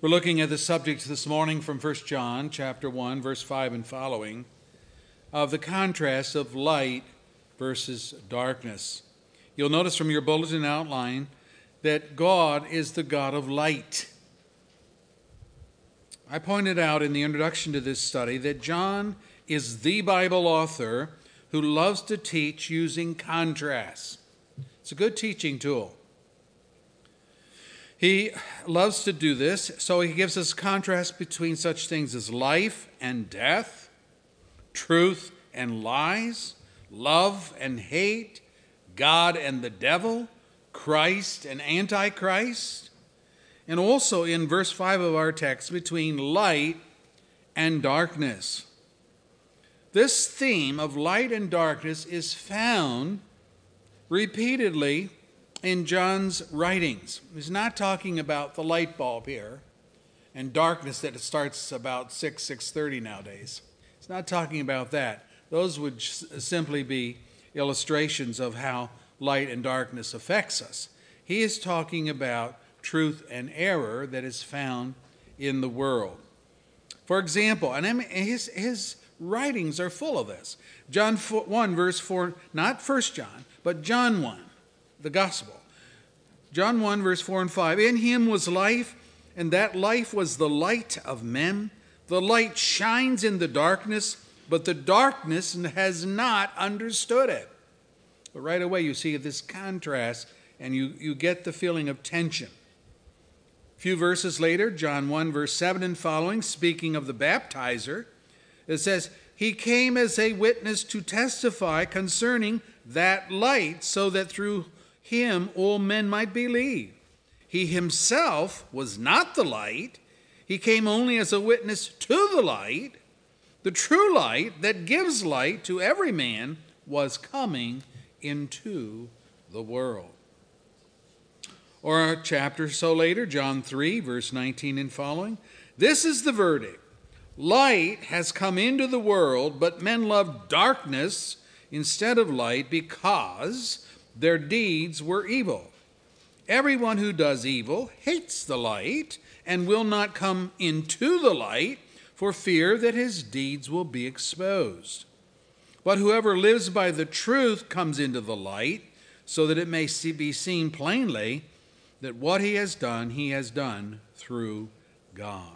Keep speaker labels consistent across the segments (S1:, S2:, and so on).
S1: We're looking at the subject this morning from 1 John chapter 1 verse 5 and following of the contrast of light versus darkness. You'll notice from your bulletin outline that God is the God of light. I pointed out in the introduction to this study that John is the Bible author who loves to teach using contrasts. It's a good teaching tool. He loves to do this, so he gives us contrast between such things as life and death, truth and lies, love and hate, God and the devil, Christ and Antichrist, and also in verse 5 of our text between light and darkness. This theme of light and darkness is found repeatedly in John's writings. He's not talking about the light bulb here and darkness that starts about 6 6:30 nowadays. He's not talking about that. Those would simply be illustrations of how light and darkness affects us. He is talking about truth and error that is found in the world. For example, and i his, his writings are full of this. John 1, verse 4, not 1 John, but John 1 the gospel. John 1, verse 4 and 5. In him was life, and that life was the light of men. The light shines in the darkness, but the darkness has not understood it. But right away, you see this contrast, and you, you get the feeling of tension. A few verses later, John 1, verse 7 and following, speaking of the baptizer, it says, He came as a witness to testify concerning that light, so that through him all men might believe. He himself was not the light, he came only as a witness to the light. The true light that gives light to every man was coming into the world. Or a chapter or so later, John 3, verse 19 and following. This is the verdict Light has come into the world, but men love darkness instead of light because their deeds were evil. Everyone who does evil hates the light and will not come into the light for fear that his deeds will be exposed. But whoever lives by the truth comes into the light so that it may be seen plainly that what he has done, he has done through God.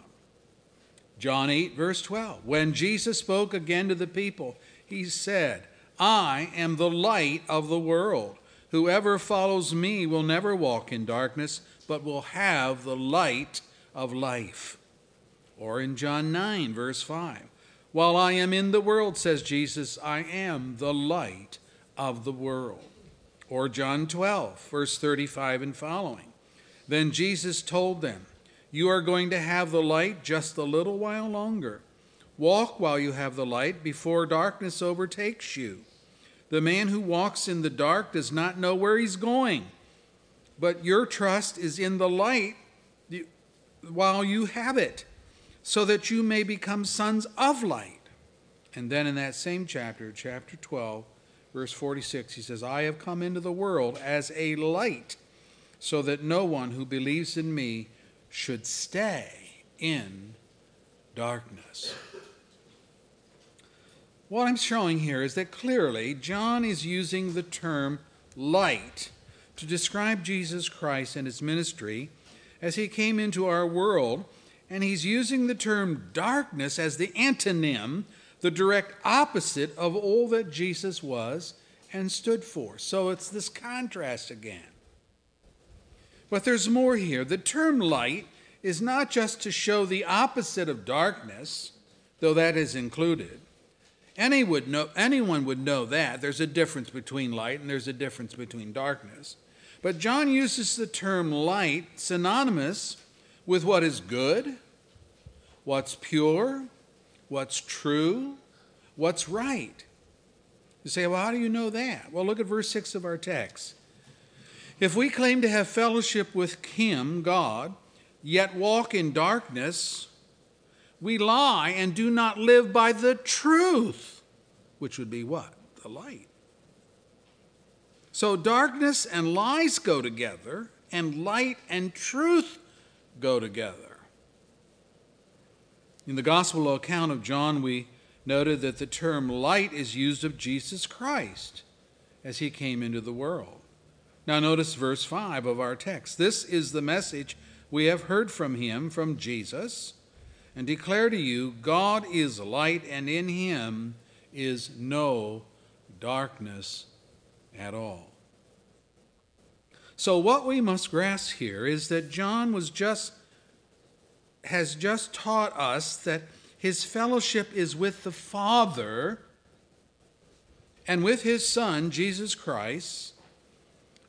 S1: John 8, verse 12. When Jesus spoke again to the people, he said, I am the light of the world. Whoever follows me will never walk in darkness, but will have the light of life. Or in John 9, verse 5, while I am in the world, says Jesus, I am the light of the world. Or John 12, verse 35 and following. Then Jesus told them, You are going to have the light just a little while longer. Walk while you have the light before darkness overtakes you. The man who walks in the dark does not know where he's going, but your trust is in the light while you have it, so that you may become sons of light. And then in that same chapter, chapter 12, verse 46, he says, I have come into the world as a light, so that no one who believes in me should stay in darkness. What I'm showing here is that clearly John is using the term light to describe Jesus Christ and his ministry as he came into our world, and he's using the term darkness as the antonym, the direct opposite of all that Jesus was and stood for. So it's this contrast again. But there's more here. The term light is not just to show the opposite of darkness, though that is included. Any would know, anyone would know that. There's a difference between light and there's a difference between darkness. But John uses the term light synonymous with what is good, what's pure, what's true, what's right. You say, well, how do you know that? Well, look at verse 6 of our text. If we claim to have fellowship with Him, God, yet walk in darkness, we lie and do not live by the truth, which would be what? The light. So darkness and lies go together, and light and truth go together. In the gospel account of John, we noted that the term light is used of Jesus Christ as he came into the world. Now, notice verse 5 of our text. This is the message we have heard from him, from Jesus, and declare to you God is light, and in him is no darkness at all. So, what we must grasp here is that John was just has just taught us that his fellowship is with the Father and with his Son, Jesus Christ.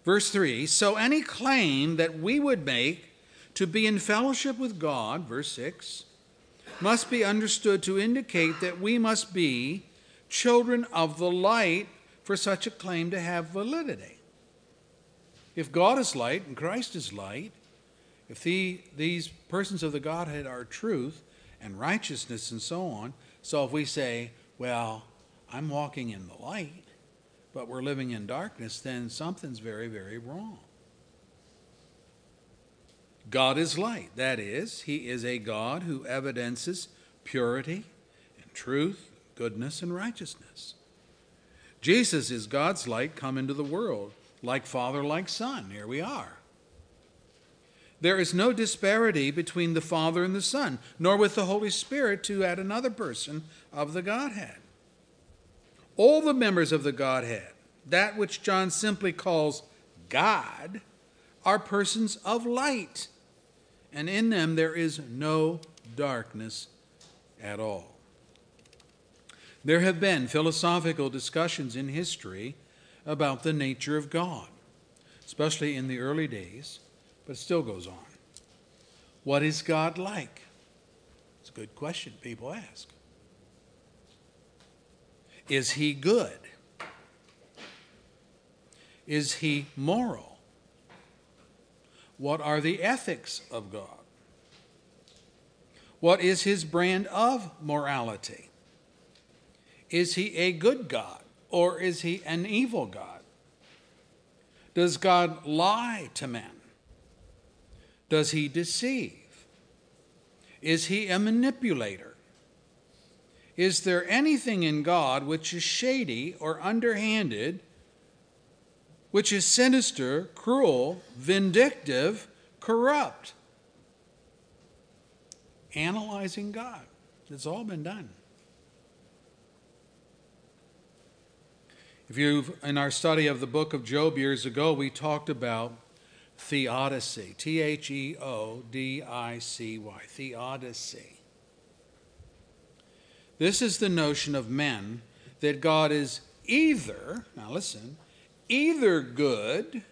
S1: Verse 3 So any claim that we would make to be in fellowship with God, verse 6, must be understood to indicate that we must be children of the light for such a claim to have validity. If God is light and Christ is light, if the, these persons of the Godhead are truth and righteousness and so on, so if we say, well, I'm walking in the light, but we're living in darkness, then something's very, very wrong. God is light. That is, He is a God who evidences purity and truth, goodness and righteousness. Jesus is God's light come into the world, like Father, like Son. Here we are. There is no disparity between the Father and the Son, nor with the Holy Spirit to add another person of the Godhead. All the members of the Godhead, that which John simply calls God, are persons of light, and in them there is no darkness at all. There have been philosophical discussions in history about the nature of God, especially in the early days but it still goes on. What is God like? It's a good question people ask. Is he good? Is he moral? What are the ethics of God? What is his brand of morality? Is he a good God or is he an evil God? Does God lie to men? Does he deceive? Is he a manipulator? Is there anything in God which is shady or underhanded, which is sinister, cruel, vindictive, corrupt? Analyzing God. It's all been done. If you've in our study of the book of Job years ago, we talked about theodicy. T H E O D I C Y. Theodicy. This is the notion of men that God is either, now listen, either good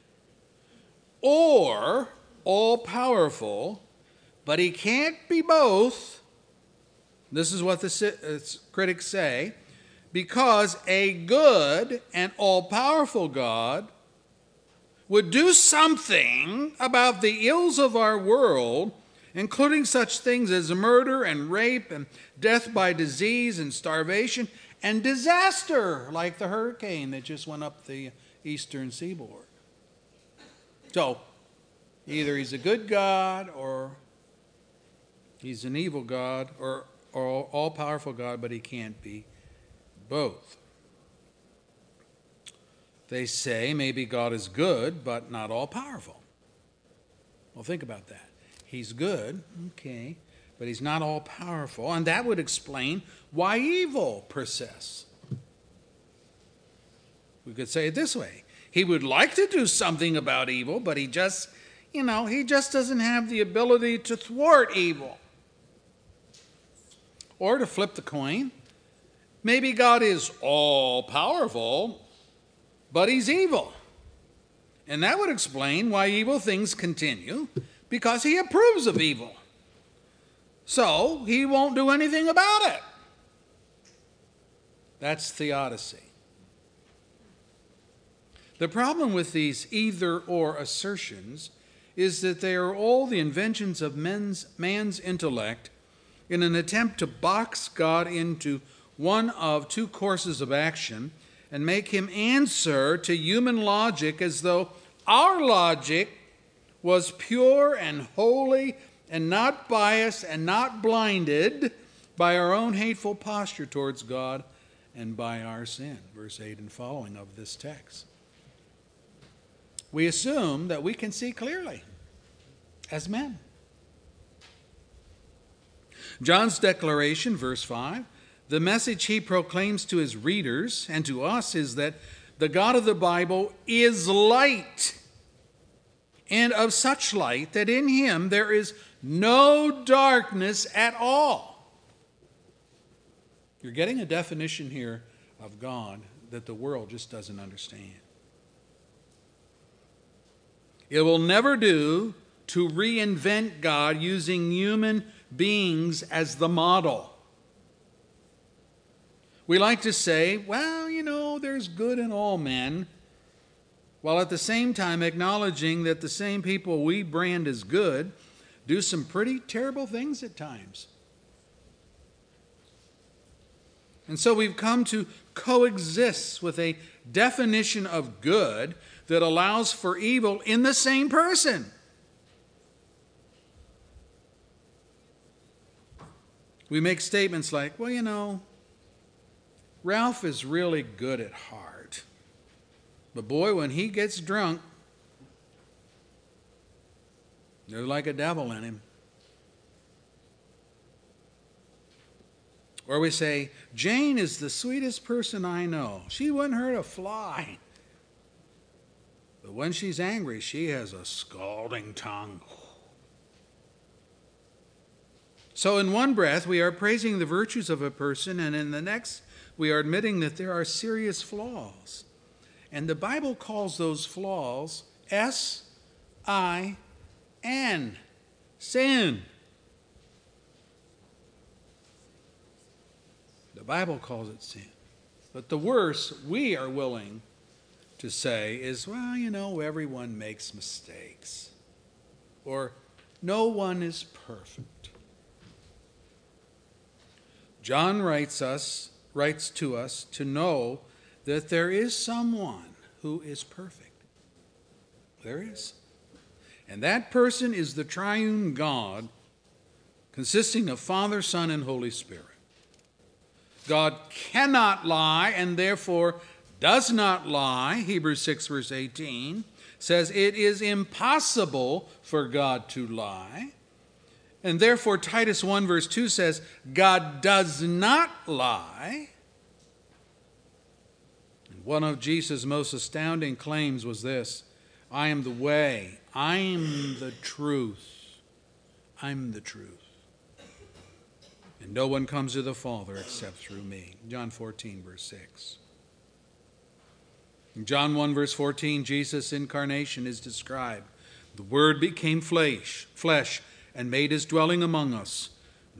S1: or all powerful, but he can't be both. This is what the uh, critics say because a good and all powerful God would do something about the ills of our world, including such things as murder and rape and death by disease and starvation and disaster, like the hurricane that just went up the eastern seaboard. So, either he's a good God or he's an evil God or, or all powerful God, but he can't be both. They say maybe God is good, but not all powerful. Well, think about that. He's good, okay, but he's not all powerful. And that would explain why evil persists. We could say it this way He would like to do something about evil, but he just, you know, he just doesn't have the ability to thwart evil. Or to flip the coin, maybe God is all powerful, but he's evil. And that would explain why evil things continue, because he approves of evil. So he won't do anything about it. That's theodicy. The problem with these either or assertions is that they are all the inventions of men's, man's intellect in an attempt to box God into one of two courses of action and make him answer to human logic as though our logic was pure and holy and not biased and not blinded by our own hateful posture towards God and by our sin. Verse 8 and following of this text. We assume that we can see clearly as men. John's declaration, verse 5, the message he proclaims to his readers and to us is that the God of the Bible is light, and of such light that in him there is no darkness at all. You're getting a definition here of God that the world just doesn't understand. It will never do to reinvent God using human beings as the model. We like to say, well, you know, there's good in all men, while at the same time acknowledging that the same people we brand as good do some pretty terrible things at times. And so we've come to coexist with a definition of good that allows for evil in the same person. We make statements like, well, you know, Ralph is really good at heart. But boy, when he gets drunk, there's like a devil in him. Or we say, Jane is the sweetest person I know. She wouldn't hurt a fly. But when she's angry, she has a scalding tongue. So, in one breath, we are praising the virtues of a person, and in the next, we are admitting that there are serious flaws. And the Bible calls those flaws S I N, sin. The Bible calls it sin. But the worse, we are willing to say is, well, you know, everyone makes mistakes. Or no one is perfect. John writes us writes to us to know that there is someone who is perfect. There is. And that person is the triune God, consisting of Father, Son, and Holy Spirit. God cannot lie and therefore does not lie. Hebrews 6, verse 18 says it is impossible for God to lie. And therefore, Titus 1, verse 2 says, God does not lie. And one of Jesus' most astounding claims was this I am the way, I'm the truth, I'm the truth. And no one comes to the Father except through me. John 14, verse 6. In John 1, verse 14, Jesus' incarnation is described. The Word became flesh, flesh and made his dwelling among us.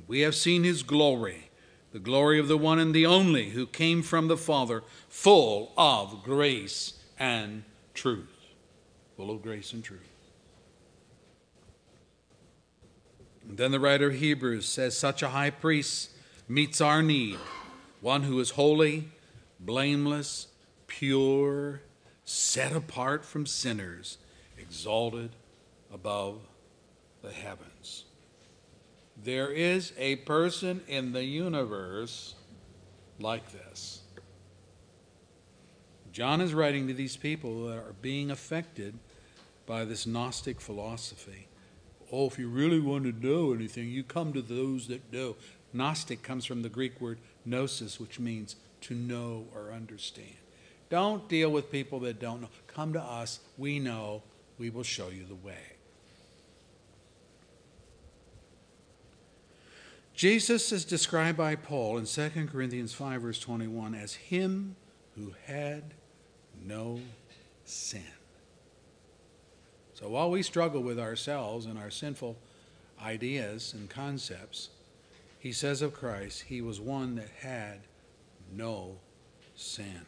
S1: We have seen his glory, the glory of the one and the only who came from the Father, full of grace and truth. Full of grace and truth. And then the writer of Hebrews says, Such a high priest meets our need, one who is holy, blameless, pure, set apart from sinners, exalted above the heavens. There is a person in the universe like this. John is writing to these people that are being affected by this Gnostic philosophy. Oh, if you really want to know anything, you come to those that know. Gnostic comes from the Greek word gnosis, which means to know or understand. Don't deal with people that don't know. Come to us. We know. We will show you the way. Jesus is described by Paul in 2 Corinthians 5, verse 21, as him who had no sin. So while we struggle with ourselves and our sinful ideas and concepts, he says of Christ, he was one that had no sin.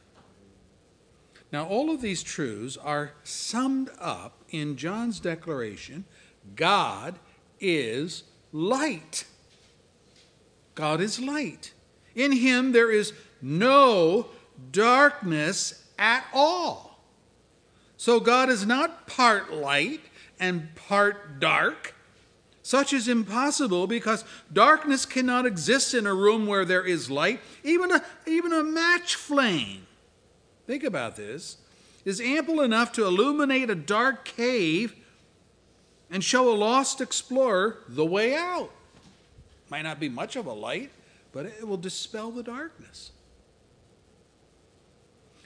S1: Now, all of these truths are summed up in John's declaration God is light. God is light. In him there is no darkness at all. So God is not part light and part dark. Such is impossible because darkness cannot exist in a room where there is light, even a, even a match flame. Think about this is ample enough to illuminate a dark cave and show a lost explorer the way out. Might not be much of a light, but it will dispel the darkness.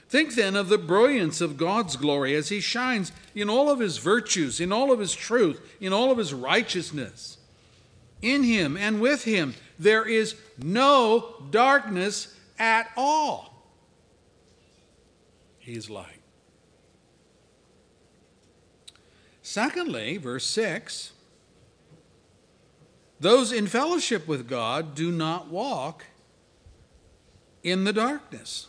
S1: Think then of the brilliance of God's glory as He shines in all of His virtues, in all of His truth, in all of His righteousness. In Him and with Him, there is no darkness at all. He is light. Secondly, verse 6 those in fellowship with God do not walk in the darkness.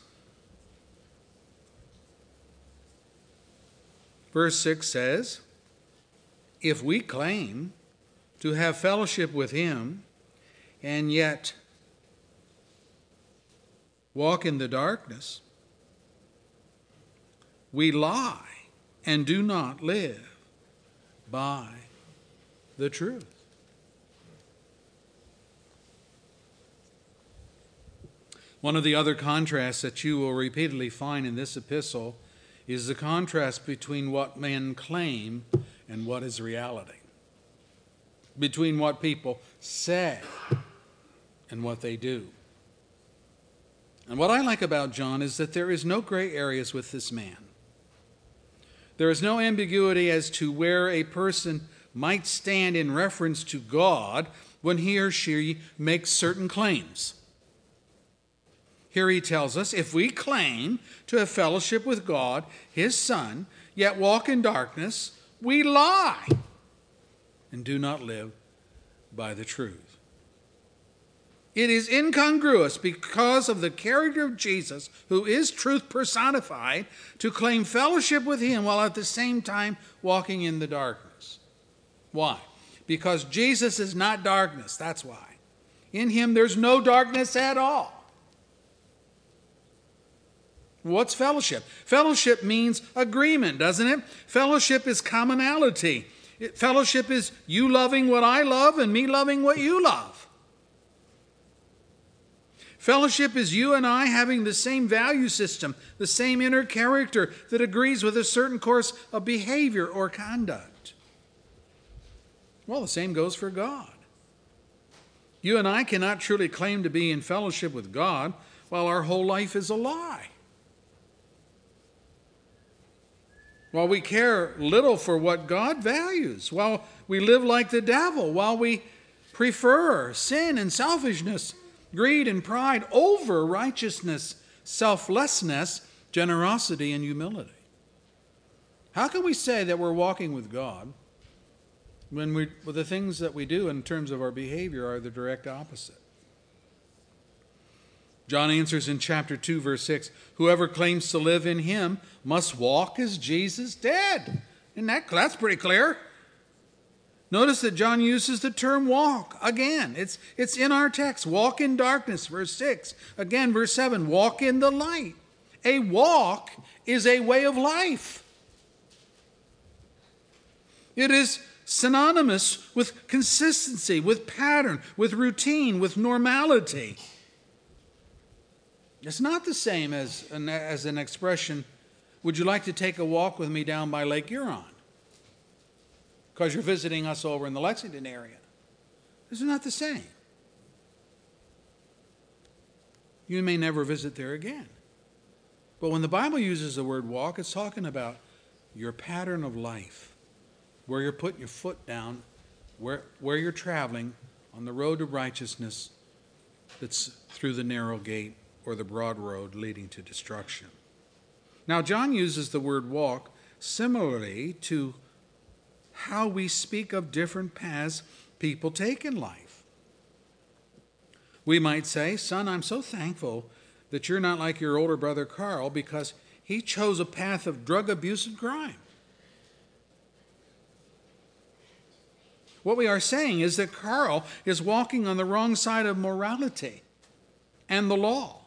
S1: Verse 6 says, If we claim to have fellowship with Him and yet walk in the darkness, we lie and do not live by the truth. One of the other contrasts that you will repeatedly find in this epistle is the contrast between what men claim and what is reality, between what people say and what they do. And what I like about John is that there is no gray areas with this man. There is no ambiguity as to where a person might stand in reference to God when he or she makes certain claims. Here he tells us if we claim to have fellowship with God, his Son, yet walk in darkness, we lie and do not live by the truth. It is incongruous because of the character of Jesus, who is truth personified, to claim fellowship with him while at the same time walking in the darkness. Why? Because Jesus is not darkness. That's why. In him, there's no darkness at all. What's fellowship? Fellowship means agreement, doesn't it? Fellowship is commonality. fellowship is you loving what I love and me loving what you love. Fellowship is you and I having the same value system, the same inner character that agrees with a certain course of behavior or conduct. Well, the same goes for God. You and I cannot truly claim to be in fellowship with God while our whole life is a lie. while we care little for what God values, while we live like the devil, while we prefer sin and selfishness, greed and pride over righteousness, selflessness, generosity, and humility. How can we say that we're walking with God when we, well, the things that we do in terms of our behavior are the direct opposite? John answers in chapter 2, verse 6 Whoever claims to live in him must walk as Jesus did. And that, that's pretty clear. Notice that John uses the term walk again. It's, it's in our text. Walk in darkness, verse 6. Again, verse 7 walk in the light. A walk is a way of life, it is synonymous with consistency, with pattern, with routine, with normality. It's not the same as an, as an expression, would you like to take a walk with me down by Lake Huron? Because you're visiting us over in the Lexington area. This is not the same. You may never visit there again. But when the Bible uses the word walk, it's talking about your pattern of life, where you're putting your foot down, where, where you're traveling on the road to righteousness that's through the narrow gate or the broad road leading to destruction. Now, John uses the word walk similarly to how we speak of different paths people take in life. We might say, Son, I'm so thankful that you're not like your older brother Carl because he chose a path of drug abuse and crime. What we are saying is that Carl is walking on the wrong side of morality and the law.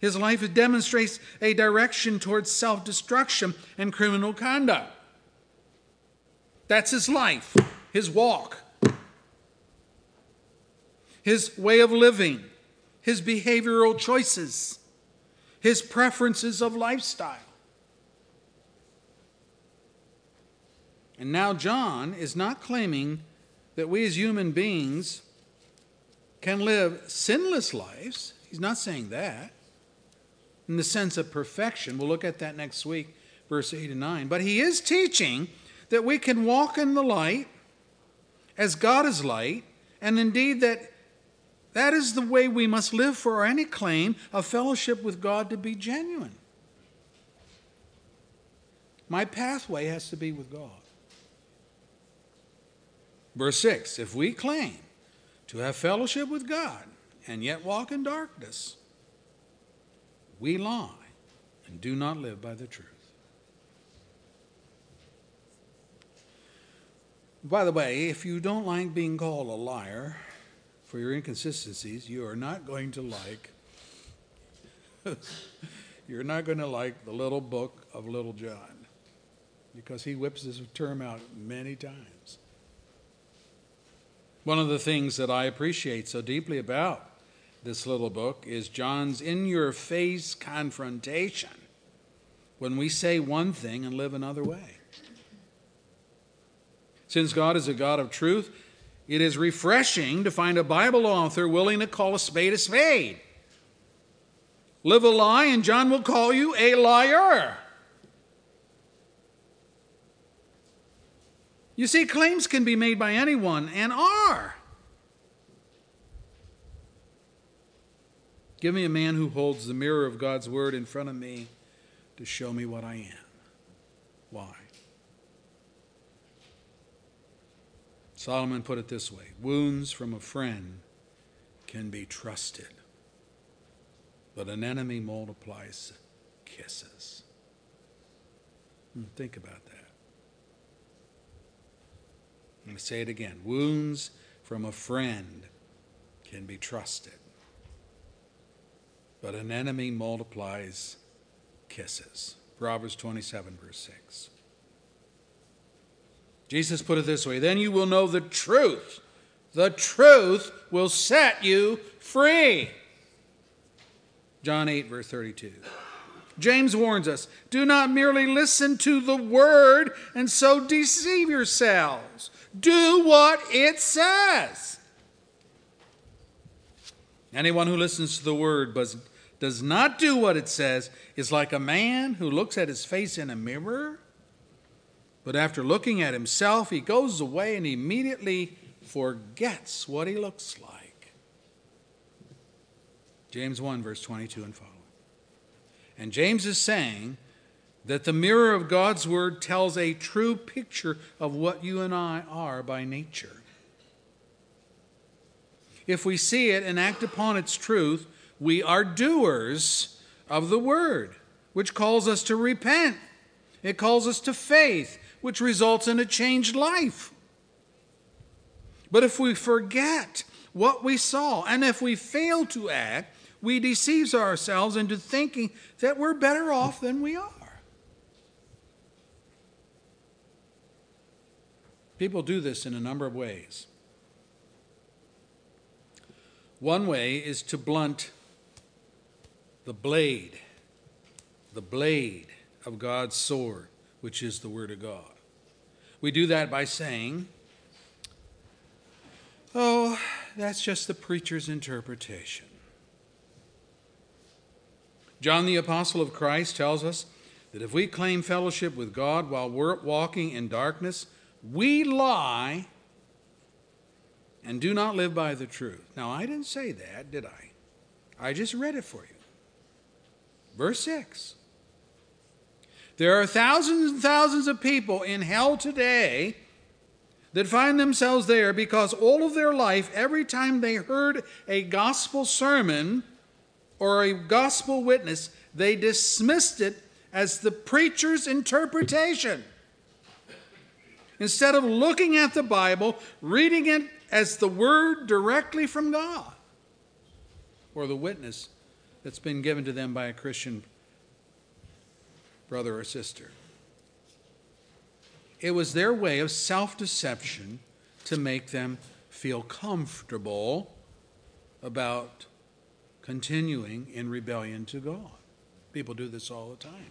S1: His life demonstrates a direction towards self destruction and criminal conduct. That's his life, his walk. his way of living, his behavioral choices, his preferences of lifestyle. And now, John is not claiming that we as human beings can live sinless lives. He's not saying that in the sense of perfection. We'll look at that next week, verse 8 and 9. But he is teaching that we can walk in the light as God is light, and indeed that that is the way we must live for any claim of fellowship with God to be genuine. My pathway has to be with God. Verse 6 If we claim to have fellowship with God and yet walk in darkness, we lie and do not live by the truth. By the way, if you don't like being called a liar for your inconsistencies, you are not going to like you're not going to like the little book of Little John because he whips this term out many times. One of the things that I appreciate so deeply about this little book is John's in your face confrontation when we say one thing and live another way. Since God is a God of truth, it is refreshing to find a Bible author willing to call a spade a spade. Live a lie, and John will call you a liar. You see, claims can be made by anyone and are. Give me a man who holds the mirror of God's word in front of me to show me what I am. Why? Solomon put it this way Wounds from a friend can be trusted, but an enemy multiplies kisses. Hmm, think about that. Let me say it again. Wounds from a friend can be trusted, but an enemy multiplies kisses. Proverbs 27, verse 6. Jesus put it this way Then you will know the truth. The truth will set you free. John 8, verse 32. James warns us do not merely listen to the word and so deceive yourselves. Do what it says. Anyone who listens to the word but does not do what it says is like a man who looks at his face in a mirror but after looking at himself, he goes away and immediately forgets what he looks like. James 1, verse 22 and following. And James is saying that the mirror of God's word tells a true picture of what you and I are by nature. If we see it and act upon its truth, we are doers of the word, which calls us to repent. It calls us to faith which results in a changed life. But if we forget what we saw, and if we fail to act, we deceive ourselves into thinking that we're better off than we are. People do this in a number of ways. One way is to blunt the blade, the blade of God's sword which is the Word of God. We do that by saying, oh, that's just the preacher's interpretation. John the Apostle of Christ tells us that if we claim fellowship with God while we're walking in darkness, we lie and do not live by the truth. Now, I didn't say that, did I? I just read it for you. Verse 6 there are thousands and thousands of people in hell today that find themselves there because all of their life, every time they heard a gospel sermon or a gospel witness, they dismissed it as the preacher's interpretation. Instead of looking at the Bible, reading it as the word directly from God or the witness that's been given to them by a Christian brother or sister. It was their way of self deception to make them feel comfortable about continuing in rebellion to God. People do this all the time.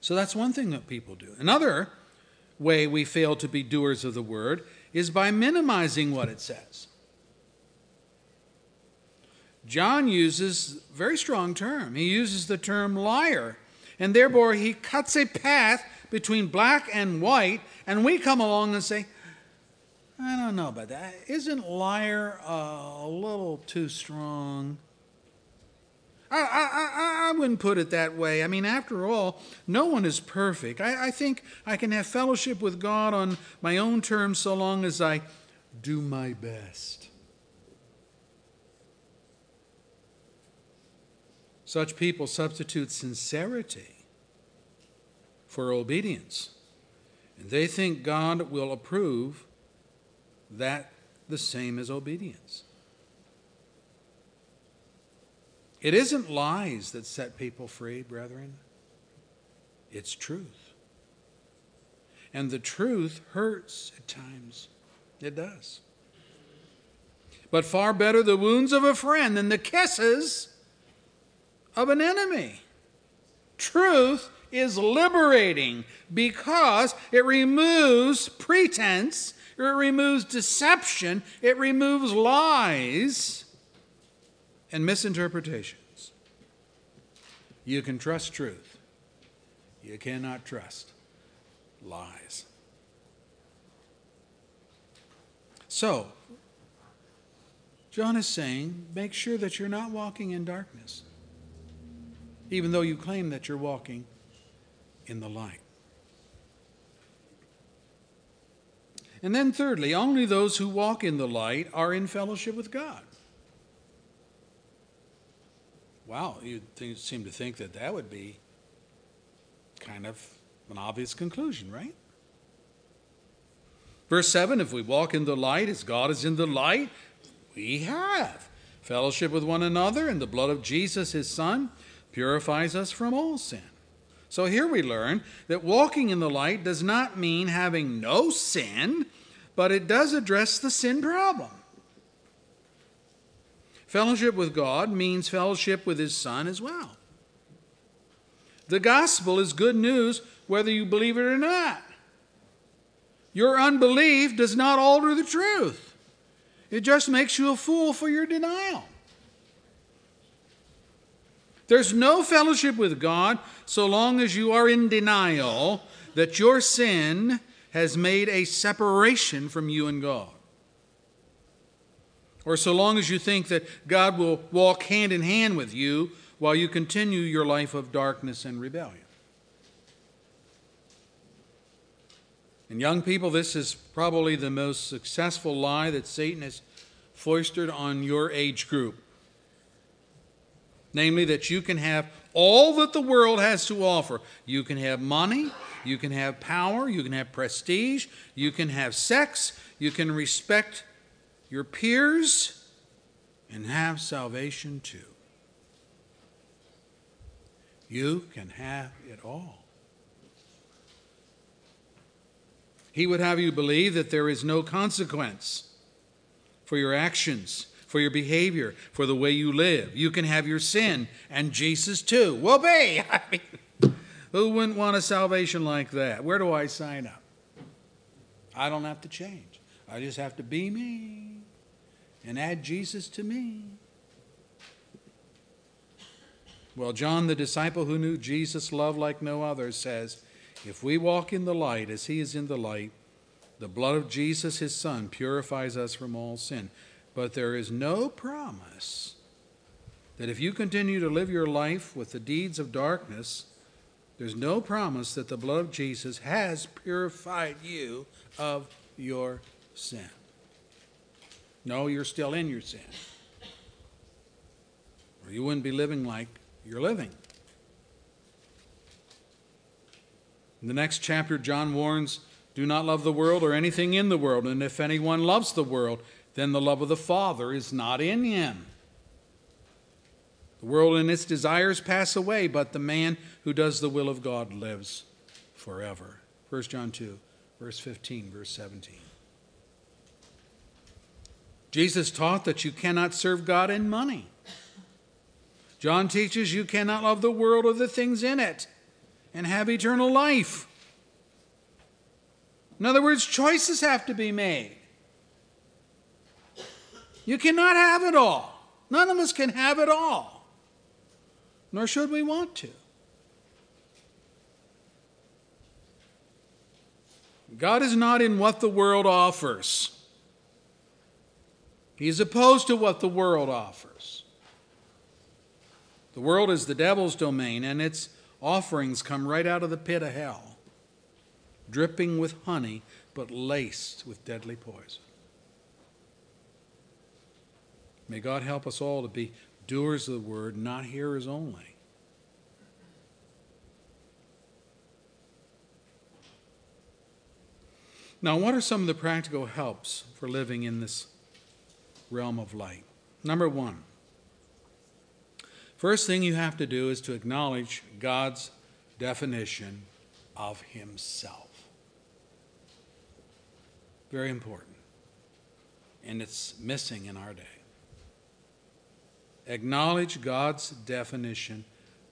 S1: So that's one thing that people do. Another way we fail to be doers of the word is by minimizing what it says. John uses very strong term. He uses the term liar, and therefore he cuts a path between black and white, and we come along and say, I don't know about that. Isn't liar a little too strong? I, I, I, wouldn't put it that way. I mean, after all, no one is perfect. I, I think I can have fellowship with God on my own terms so long as I do my best. Such people substitute sincerity for obedience. And they think God will approve that the same as obedience. It isn't lies that set people free, brethren. It's truth. And the truth hurts at times. It does. But far better the wounds of a friend than the kisses of an enemy. Truth is liberating because it removes pretense, it removes deception, it removes lies and misinterpretations. You can trust truth, you cannot trust lies. So, John is saying, make sure that you're not walking in darkness, even though you claim that you're walking in the light. And then, thirdly, only those who walk in the light are in fellowship with God. Wow, you seem to think that that would be kind of an obvious conclusion, right? Verse 7 If we walk in the light as God is in the light, we have fellowship with one another, and the blood of Jesus, his Son, purifies us from all sin. So here we learn that walking in the light does not mean having no sin, but it does address the sin problem. Fellowship with God means fellowship with His Son as well. The gospel is good news whether you believe it or not. Your unbelief does not alter the truth, it just makes you a fool for your denial. There's no fellowship with God so long as you are in denial that your sin has made a separation from you and God or so long as you think that God will walk hand in hand with you while you continue your life of darkness and rebellion. And young people, this is probably the most successful lie that Satan has foisted on your age group. Namely, that you can have all that the world has to offer. You can have money, you can have power, you can have prestige, you can have sex, you can respect your peers and have salvation too. You can have it all. He would have you believe that there is no consequence for your actions, for your behavior, for the way you live. You can have your sin and Jesus too. Whoopee! I mean, who wouldn't want a salvation like that? Where do I sign up? I don't have to change. I just have to be me and add Jesus to me. Well, John, the disciple who knew Jesus' love like no other, says, If we walk in the light as he is in the light, the blood of Jesus, his son, purifies us from all sin. But there is no promise that if you continue to live your life with the deeds of darkness, there's no promise that the blood of Jesus has purified you of your sin. No, you're still in your sin. Or you wouldn't be living like you're living. In the next chapter, John warns do not love the world or anything in the world. And if anyone loves the world, then the love of the Father is not in him. The world and its desires pass away, but the man who does the will of God lives forever. 1 John 2, verse 15, verse 17. Jesus taught that you cannot serve God in money. John teaches you cannot love the world or the things in it and have eternal life. In other words, choices have to be made. You cannot have it all. None of us can have it all, nor should we want to. God is not in what the world offers. He is opposed to what the world offers. The world is the devil's domain, and its offerings come right out of the pit of hell, dripping with honey, but laced with deadly poison. May God help us all to be doers of the word, not hearers only. Now, what are some of the practical helps for living in this realm of light? Number one, first thing you have to do is to acknowledge God's definition of Himself. Very important. And it's missing in our day. Acknowledge God's definition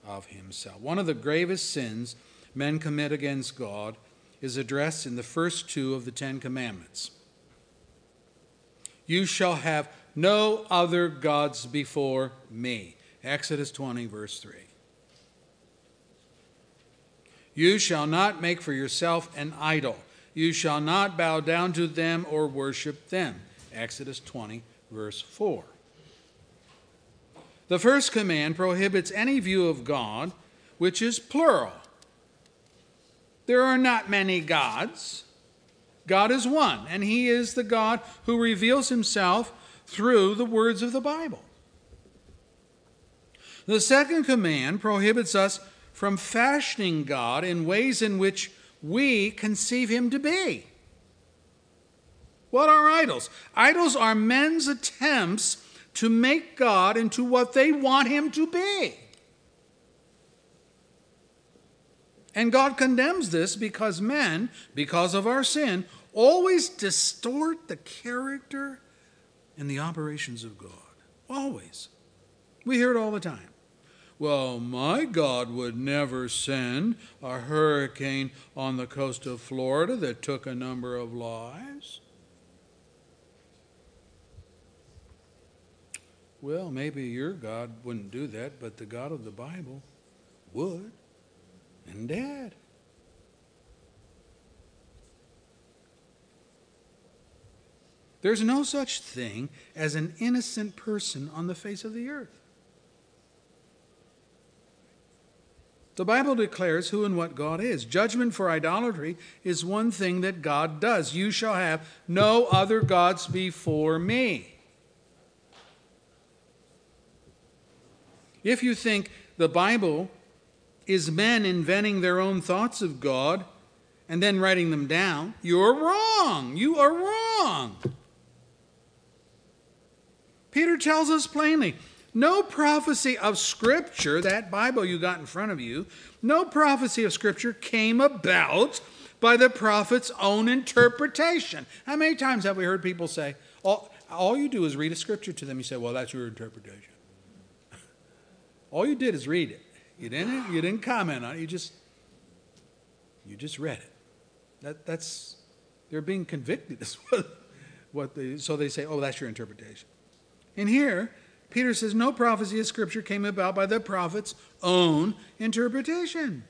S1: of Himself. One of the gravest sins men commit against God is addressed in the first two of the Ten Commandments. You shall have no other gods before me. Exodus 20, verse 3. You shall not make for yourself an idol. You shall not bow down to them or worship them. Exodus 20, verse 4. The first command prohibits any view of God which is plural. There are not many gods. God is one, and He is the God who reveals Himself through the words of the Bible. The second command prohibits us from fashioning God in ways in which we conceive Him to be. What are idols? Idols are men's attempts to make God into what they want Him to be. And God condemns this because men, because of our sin, always distort the character and the operations of God. Always. We hear it all the time. Well, my God would never send a hurricane on the coast of Florida that took a number of lives. Well, maybe your God wouldn't do that, but the God of the Bible would and dad. There's no such thing as an innocent person on the face of the earth. The Bible declares who and what God is. Judgment for idolatry is one thing that God does. You shall have no other gods before me. If you think the Bible is men inventing their own thoughts of God and then writing them down. You're wrong. You are wrong. Peter tells us plainly no prophecy of Scripture, that Bible you got in front of you, no prophecy of Scripture came about by the prophet's own interpretation. How many times have we heard people say, all, all you do is read a Scripture to them? You say, well, that's your interpretation. All you did is read it. You didn't, you didn't comment on it. You just, you just read it. That, that's, they're being convicted. Is what, what they, so they say, oh, that's your interpretation. And here, Peter says, no prophecy of Scripture came about by the prophet's own interpretation.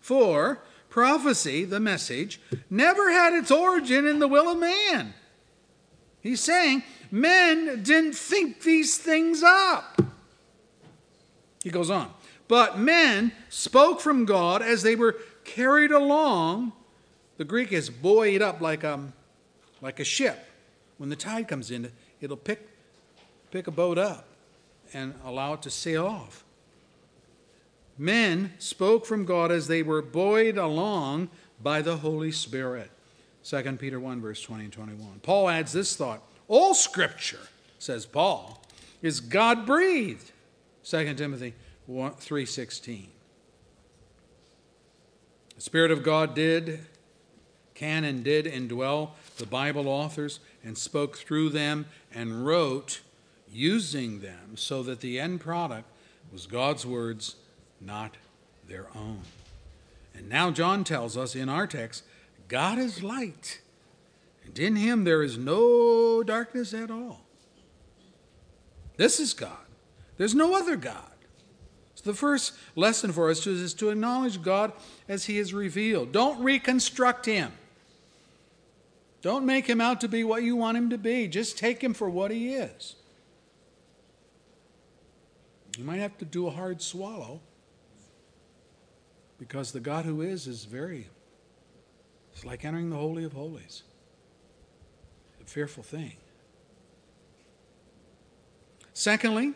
S1: For prophecy, the message, never had its origin in the will of man. He's saying men didn't think these things up. He goes on. But men spoke from God as they were carried along. The Greek is buoyed up like a, um, like a ship. When the tide comes in, it'll pick, pick a boat up and allow it to sail off. Men spoke from God as they were buoyed along by the Holy Spirit. 2 Peter 1, verse 20 and 21. Paul adds this thought All scripture, says Paul, is God breathed. 2 Timothy 3:16. The Spirit of God did can and did indwell the Bible authors and spoke through them and wrote using them so that the end product was God's words, not their own. And now John tells us in our text God is light, and in him there is no darkness at all. This is God. There's no other God. So the first lesson for us is to acknowledge God as he is revealed. Don't reconstruct him. Don't make him out to be what you want him to be. Just take him for what he is. You might have to do a hard swallow because the God who is is very, it's like entering the Holy of Holies. A fearful thing. Secondly,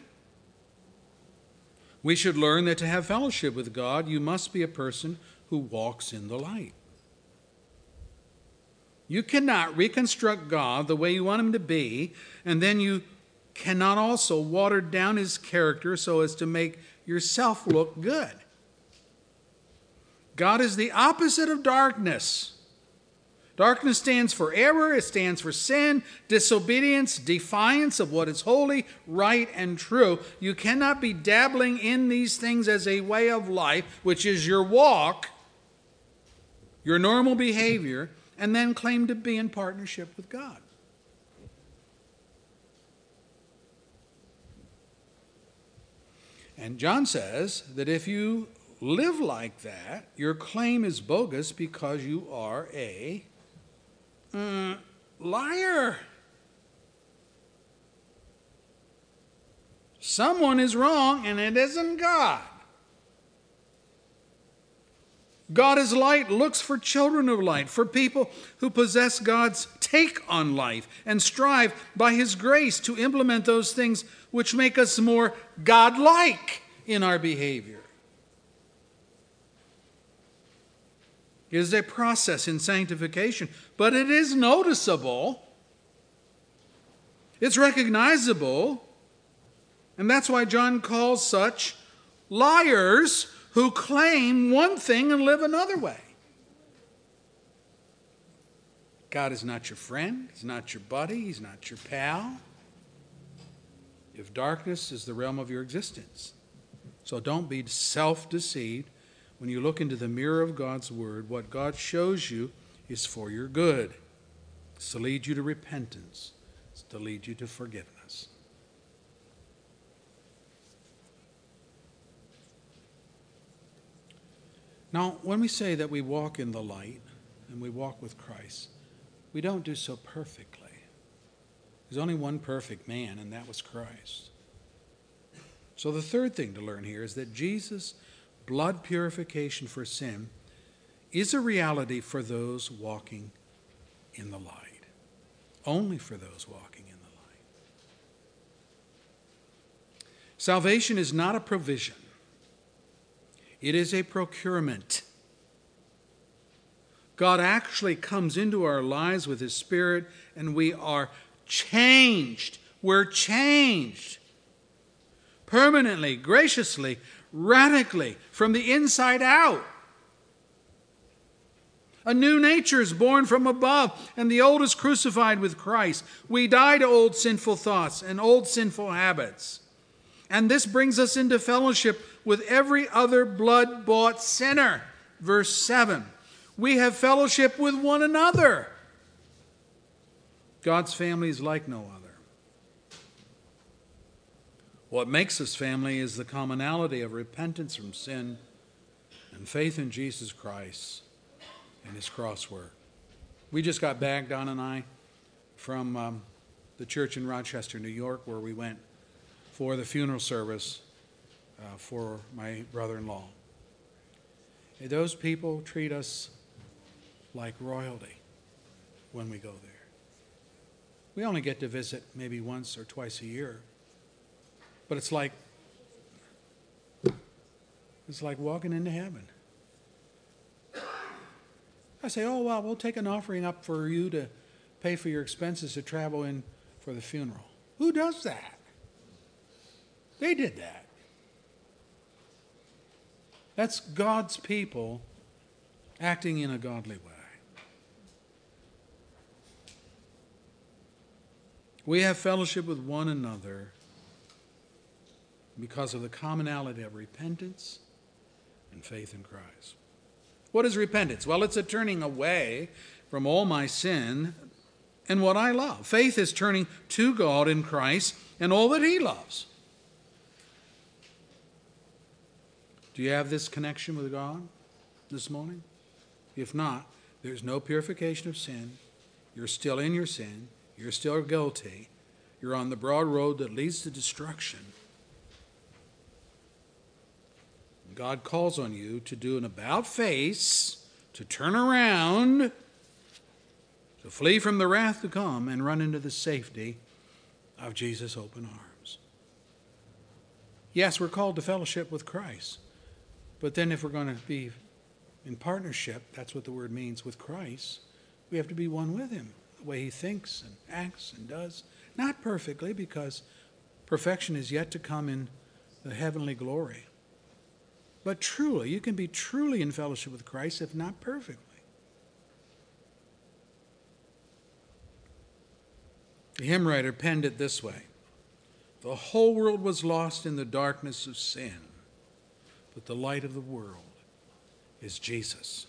S1: we should learn that to have fellowship with God, you must be a person who walks in the light. You cannot reconstruct God the way you want him to be, and then you cannot also water down his character so as to make yourself look good. God is the opposite of darkness. Darkness stands for error, it stands for sin, disobedience, defiance of what is holy, right, and true. You cannot be dabbling in these things as a way of life, which is your walk, your normal behavior, and then claim to be in partnership with God. And John says that if you live like that, your claim is bogus because you are a uh, liar. Someone is wrong, and it isn't God. God is light, looks for children of light, for people who possess God's take on life and strive by His grace to implement those things which make us more God-like in our behavior. Is a process in sanctification, but it is noticeable. It's recognizable. And that's why John calls such liars who claim one thing and live another way. God is not your friend, He's not your buddy, He's not your pal. If darkness is the realm of your existence. So don't be self deceived when you look into the mirror of God's Word, what God shows you is for your good. It's to lead you to repentance, it's to lead you to forgiveness. Now, when we say that we walk in the light and we walk with Christ, we don't do so perfectly. There's only one perfect man, and that was Christ. So, the third thing to learn here is that Jesus blood purification for sin is a reality for those walking in the light. Only for those walking in the light. Salvation is not a provision, it is a procurement. God actually comes into our lives with His Spirit, and we are changed. We're changed permanently, graciously, radically from the inside out. A new nature is born from above, and the old is crucified with Christ. We die to old sinful thoughts and old sinful habits. And this brings us into fellowship with every other blood bought sinner. Verse 7 We have fellowship with one another. God's family is like no other. What makes us family is the commonality of repentance from sin and faith in Jesus Christ and his cross work. We just got back, Don and I, from um, the church in Rochester, New York, where we went for the funeral service uh, for my brother in law. Those people treat us like royalty when we go there. We only get to visit maybe once or twice a year. But it's like it's like walking into heaven. I say, oh, well, we'll take an offering up for you to pay for your expenses to travel in for the funeral. Who does that? They did that. That's God's people acting in a godly way. We have fellowship with one another because of the commonality of repentance and faith in Christ. What is repentance? Well, it's a turning away from all my sin and what I love. Faith is turning to God in Christ and all that He loves. Do you have this connection with God this morning? If not, there's no purification of sin. You're still in your sin. You're still guilty. You're on the broad road that leads to destruction. God calls on you to do an about face, to turn around, to flee from the wrath to come, and run into the safety of Jesus' open arms. Yes, we're called to fellowship with Christ. But then, if we're going to be in partnership, that's what the word means with Christ, we have to be one with Him, the way He thinks and acts and does. Not perfectly, because perfection is yet to come in the heavenly glory. But truly, you can be truly in fellowship with Christ, if not perfectly. The hymn writer penned it this way The whole world was lost in the darkness of sin, but the light of the world is Jesus.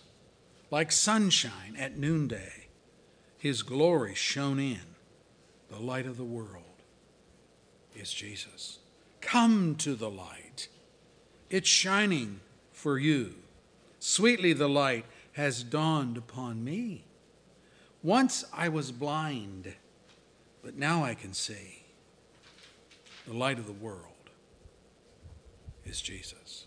S1: Like sunshine at noonday, his glory shone in. The light of the world is Jesus. Come to the light. It's shining for you. Sweetly the light has dawned upon me. Once I was blind, but now I can see. The light of the world is Jesus.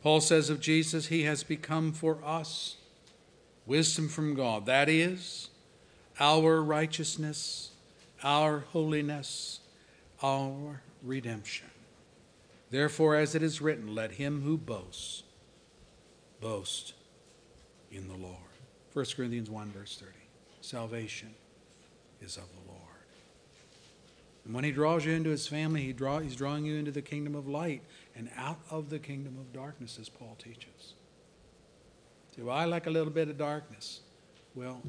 S1: Paul says of Jesus, He has become for us wisdom from God. That is, our righteousness, our holiness, our redemption. Therefore, as it is written, let him who boasts boast in the Lord. 1 Corinthians 1, verse 30. Salvation is of the Lord. And when he draws you into his family, he draw, he's drawing you into the kingdom of light and out of the kingdom of darkness, as Paul teaches. Do I like a little bit of darkness? Well,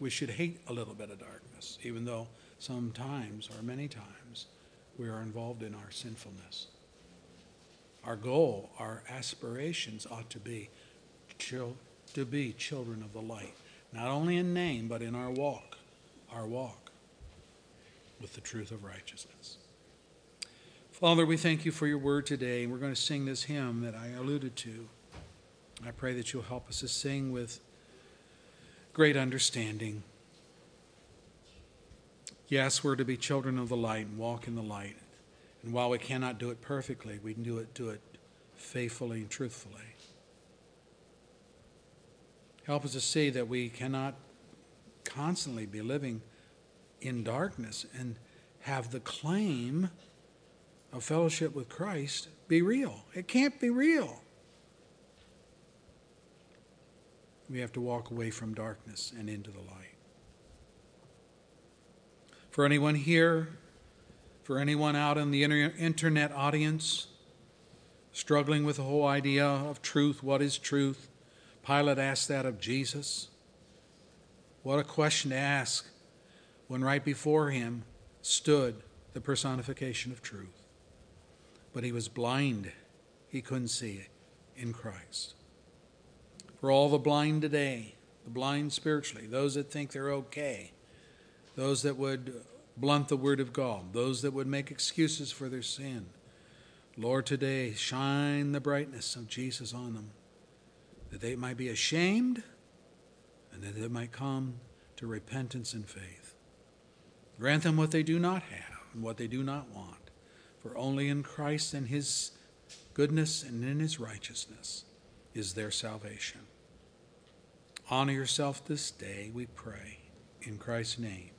S1: we should hate a little bit of darkness, even though sometimes or many times we are involved in our sinfulness. Our goal, our aspirations ought to be to be children of the light, not only in name, but in our walk, our walk with the truth of righteousness. Father, we thank you for your word today. We're going to sing this hymn that I alluded to. I pray that you'll help us to sing with great understanding. Yes, we're to be children of the light and walk in the light. And while we cannot do it perfectly, we can do it, do it faithfully and truthfully. Help us to see that we cannot constantly be living in darkness and have the claim of fellowship with Christ be real. It can't be real. We have to walk away from darkness and into the light. For anyone here, for anyone out in the internet audience, struggling with the whole idea of truth, what is truth? Pilate asked that of Jesus. What a question to ask when right before him stood the personification of truth but he was blind. He couldn't see it in Christ. For all the blind today, the blind spiritually, those that think they're okay, those that would blunt the word of God, those that would make excuses for their sin, Lord, today shine the brightness of Jesus on them, that they might be ashamed and that they might come to repentance and faith. Grant them what they do not have and what they do not want. For only in Christ and his goodness and in his righteousness is their salvation. Honor yourself this day, we pray. In Christ's name.